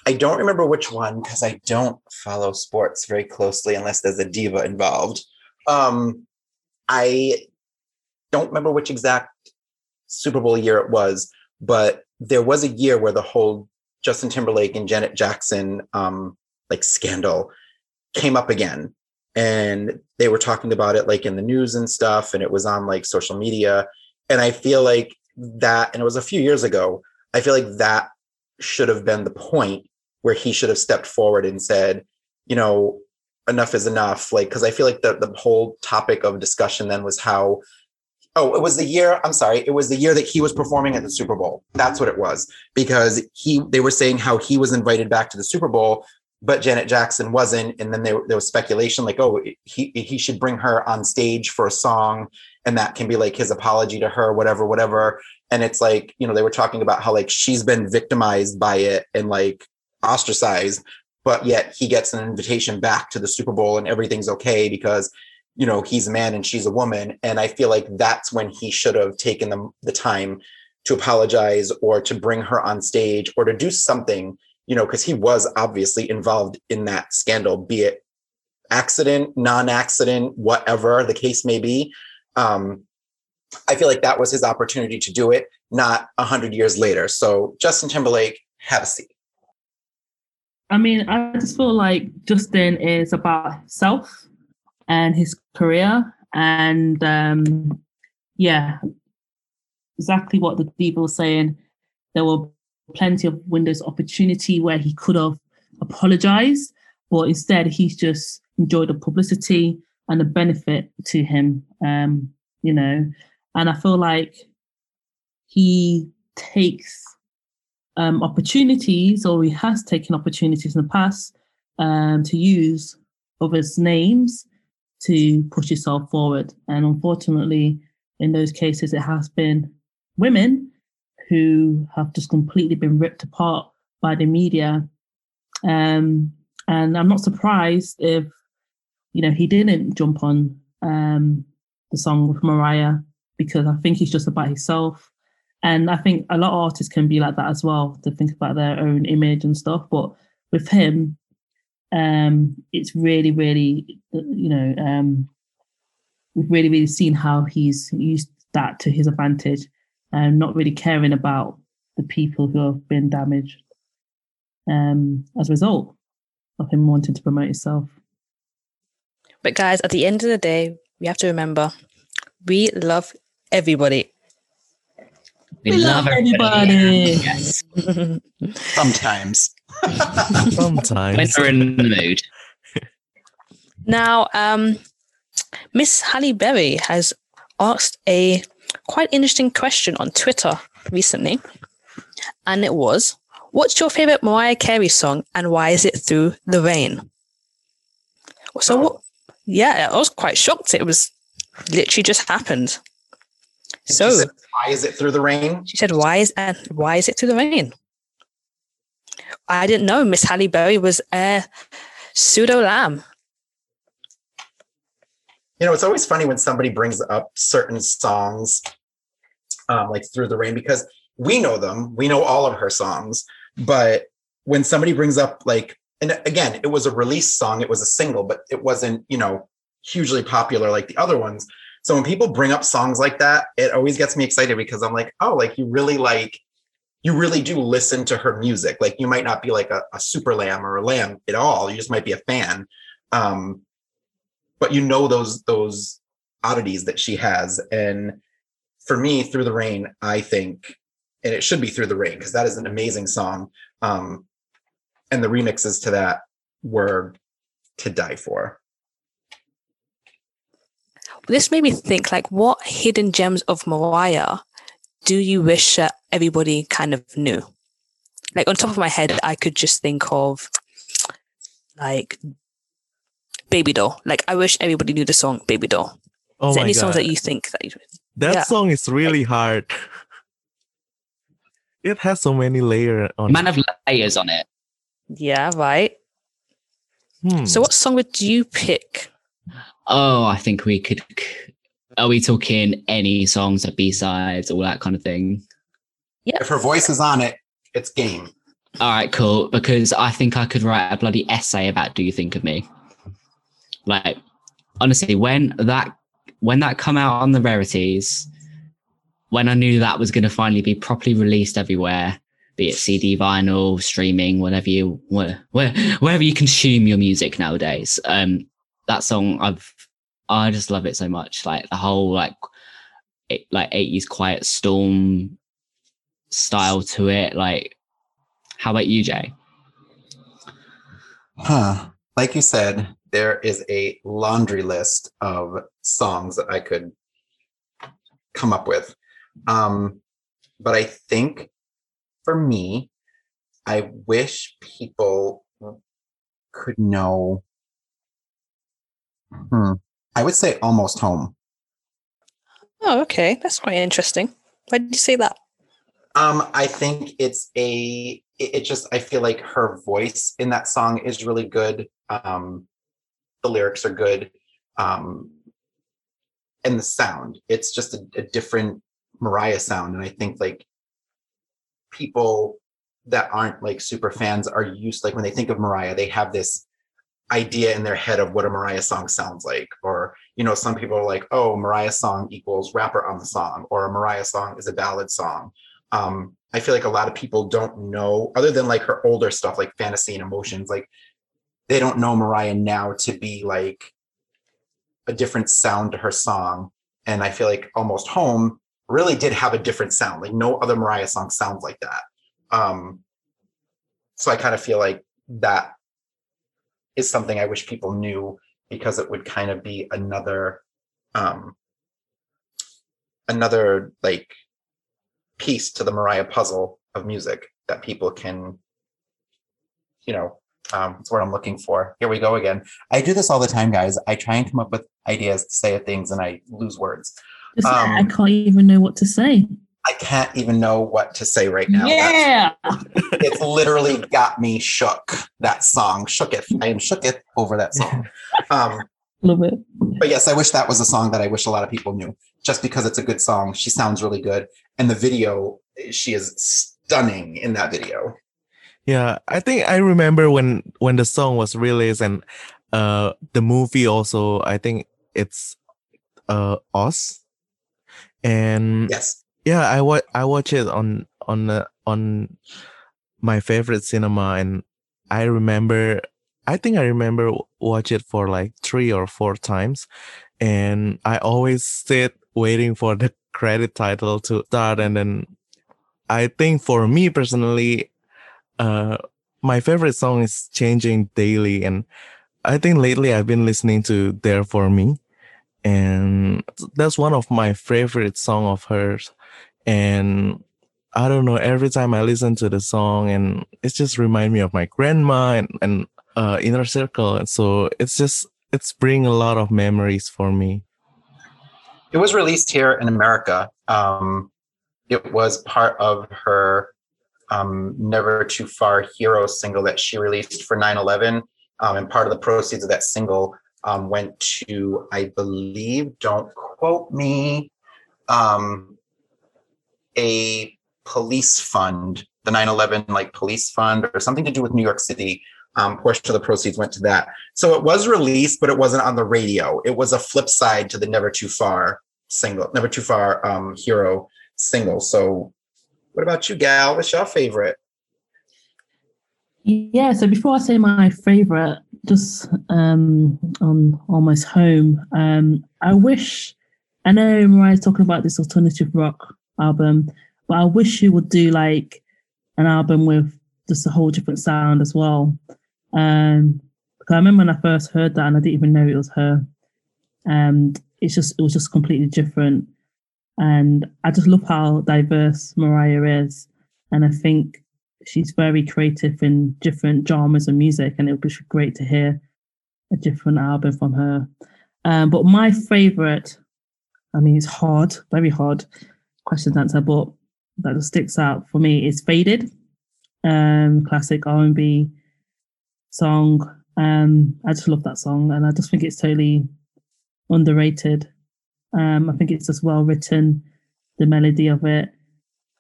i don't remember which one because i don't follow sports very closely unless there's a diva involved um i don't remember which exact super bowl year it was but there was a year where the whole justin timberlake and janet jackson um like scandal came up again and they were talking about it like in the news and stuff and it was on like social media and i feel like that and it was a few years ago i feel like that should have been the point where he should have stepped forward and said you know enough is enough like because i feel like the, the whole topic of discussion then was how oh it was the year i'm sorry it was the year that he was performing at the super bowl that's what it was because he they were saying how he was invited back to the super bowl but Janet Jackson wasn't. And then there, there was speculation like, oh, he he should bring her on stage for a song, and that can be like his apology to her, whatever, whatever. And it's like, you know, they were talking about how like she's been victimized by it and like ostracized, but yet he gets an invitation back to the Super Bowl and everything's okay because you know he's a man and she's a woman. And I feel like that's when he should have taken the, the time to apologize or to bring her on stage or to do something you know, because he was obviously involved in that scandal, be it accident, non-accident, whatever the case may be. Um, I feel like that was his opportunity to do it, not a hundred years later. So Justin Timberlake, have a seat. I mean, I just feel like Justin is about himself and his career, and um, yeah, exactly what the people were saying. There were plenty of windows opportunity where he could have apologized, but instead he's just enjoyed the publicity and the benefit to him. Um, you know, and I feel like he takes um, opportunities, or he has taken opportunities in the past um, to use others' names to push yourself forward. And unfortunately, in those cases, it has been women who have just completely been ripped apart by the media. Um, and I'm not surprised if, you know, he didn't jump on um, the song with Mariah because I think he's just about himself. And I think a lot of artists can be like that as well, to think about their own image and stuff. But with him, um, it's really, really, you know, um, we've really, really seen how he's used that to his advantage and not really caring about the people who have been damaged um, as a result of him wanting to promote himself. But guys, at the end of the day, we have to remember we love everybody. We, We love everybody. everybody. Yes. Sometimes. When sometimes we're in the mood. now, um, Miss Halle Berry has asked a quite interesting question on Twitter recently, and it was, "What's your favorite Mariah Carey song, and why is it "Through the Rain"?" So, what, yeah, I was quite shocked. It was literally just happened. And So said, why is it through the rain? she said, "Why is and why is it through the rain?" I didn't know Miss Halle Berry was a pseudo lamb. you know, it's always funny when somebody brings up certain songs, um, like Through the Rain, because we know them, we know all of her songs, but when somebody brings up like, and again, it was a release song, it was a single, but it wasn't, you know, hugely popular like the other ones. So when people bring up songs like that, it always gets me excited because I'm like, oh, like you really like, you really do listen to her music. Like you might not be like a, a super lamb or a lamb at all. You just might be a fan. Um, but you know those those oddities that she has. And for me, Through the Rain, I think, and it should be Through the Rain, because that is an amazing song. Um, and the remixes to that were to die for. This made me think like what hidden gems of Mariah do you wish that everybody kind of knew? Like on top of my head, I could just think of like Babydoll. Like I wish everybody knew the song Babydoll. Oh Is there any god, songs that you think that you that yeah. song is really hard. it has so many layers on. It. Man of layers on it. Yeah, right. Hmm. So what song would you pick? Oh, I think we could. Are we talking any songs or B sides, all that kind of thing? Yeah. If her voice is on it, it's game. All right, cool. Because I think I could write a bloody essay about "Do You Think of Me?" Like, honestly, when that when that come out on the rarities, when I knew that was going to finally be properly released everywhere, be it CD, vinyl, streaming, whatever you where, where wherever you consume your music nowadays, um, that song I've I just love it so much. Like the whole like it, like eighties quiet storm style to it. Like, how about you, Jay? Huh. Like you said, there is a laundry list of songs that I could come up with. Um, but I think for me, I wish people could know. Hmm. I would say almost home. Oh, okay. That's quite interesting. Why did you say that? Um, I think it's a it, it just I feel like her voice in that song is really good. Um the lyrics are good. Um and the sound. It's just a, a different Mariah sound. And I think like people that aren't like super fans are used like when they think of Mariah, they have this idea in their head of what a Mariah song sounds like. Or, you know, some people are like, oh, Mariah song equals rapper on the song, or a Mariah song is a ballad song. Um, I feel like a lot of people don't know, other than like her older stuff like fantasy and emotions, like they don't know Mariah now to be like a different sound to her song. And I feel like almost home really did have a different sound. Like no other Mariah song sounds like that. Um, so I kind of feel like that is something I wish people knew because it would kind of be another um another like piece to the Mariah puzzle of music that people can you know um that's what I'm looking for. Here we go again. I do this all the time, guys. I try and come up with ideas to say things and I lose words. Like, I Um, can't even know what to say. I can't even know what to say right now. Yeah. it's literally got me shook. That song, shook it. I am shook it over that song. Um, Love it. but yes, I wish that was a song that I wish a lot of people knew. Just because it's a good song, she sounds really good, and the video, she is stunning in that video. Yeah, I think I remember when when the song was released and uh the movie also I think it's uh Oz. And Yes, yeah, I wa- I watch it on on the, on my favorite cinema and I remember I think I remember watch it for like 3 or 4 times and I always sit waiting for the credit title to start and then I think for me personally uh my favorite song is changing daily and i think lately i've been listening to there for me and that's one of my favorite song of hers and i don't know every time i listen to the song and it just remind me of my grandma and, and uh inner circle and so it's just it's bring a lot of memories for me it was released here in America. Um, it was part of her um, Never Too Far Hero single that she released for 9 11. Um, and part of the proceeds of that single um, went to, I believe, don't quote me, um, a police fund, the 9/11 like police fund, or something to do with New York City. Um, portion of the proceeds went to that. So it was released, but it wasn't on the radio. It was a flip side to the Never Too Far single, Never Too Far um, hero single. So, what about you, Gal? What's your favorite? Yeah, so before I say my favorite, just um, on Almost Home, um, I wish, I know Mariah's talking about this alternative rock album, but I wish she would do like an album with just a whole different sound as well. Um, because I remember when I first heard that and I didn't even know it was her. And it's just, it was just completely different. And I just love how diverse Mariah is. And I think she's very creative in different genres of music, and it would be great to hear a different album from her. Um, but my favorite, I mean, it's hard, very hard question to answer, but that just sticks out for me is "Faded," um, classic R and B song. Um, I just love that song, and I just think it's totally underrated. Um, I think it's just well written, the melody of it,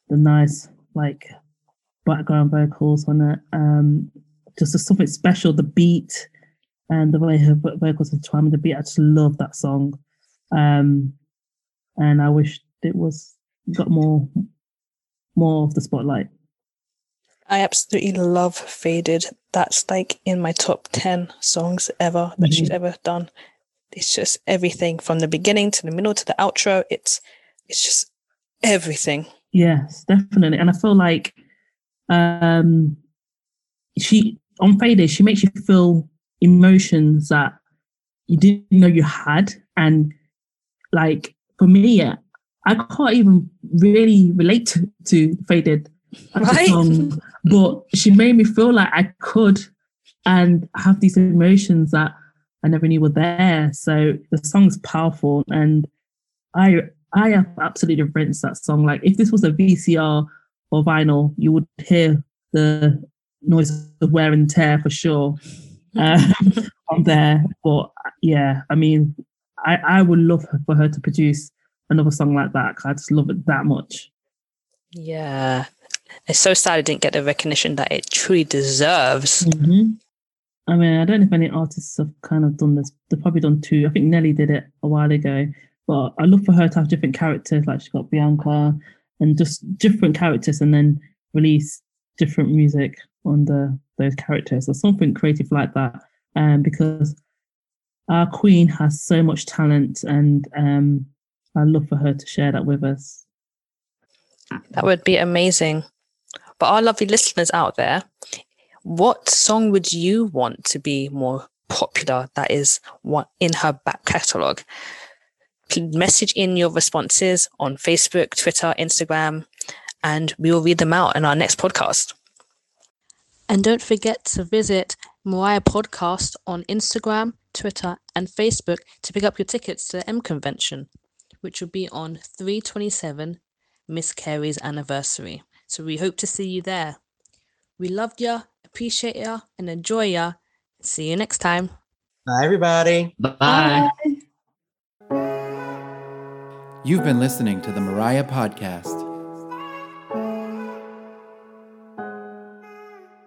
the nice like background vocals on it. Um, just something special. The beat and the way her vocals are with the beat. I just love that song. Um, and I wish it was got more more of the spotlight. I absolutely love Faded. That's like in my top 10 songs ever that mm-hmm. she's ever done. It's just everything from the beginning to the middle to the outro. It's it's just everything. Yes, definitely. And I feel like um, she on Faded, she makes you feel emotions that you didn't know you had, and like for me, I can't even really relate to, to Faded, right? Song, but she made me feel like I could and have these emotions that I never knew were there. So the song's powerful, and I I have absolutely rinsed that song. Like if this was a VCR or vinyl, you would hear the noise of wear and tear for sure um, on there. But yeah, I mean, I, I would love for her to produce another song like that. I just love it that much. Yeah. It's so sad it didn't get the recognition that it truly deserves. Mm-hmm. I mean, I don't know if any artists have kind of done this. They've probably done two. I think Nelly did it a while ago. But I love for her to have different characters, like she's got Bianca, and just different characters and then release different music under those characters or something creative like that. Um, because our queen has so much talent and um, I'd love for her to share that with us. That would be amazing. But our lovely listeners out there, what song would you want to be more popular that is what in her back catalogue? message in your responses on Facebook, Twitter, Instagram, and we will read them out in our next podcast. And don't forget to visit Mariah Podcast on Instagram, Twitter, and Facebook to pick up your tickets to the M Convention, which will be on 327 Miss Carey's anniversary. So we hope to see you there. We loved ya, appreciate ya, and enjoy ya. See you next time. Bye, everybody. Bye. Bye. You've been listening to the Mariah Podcast.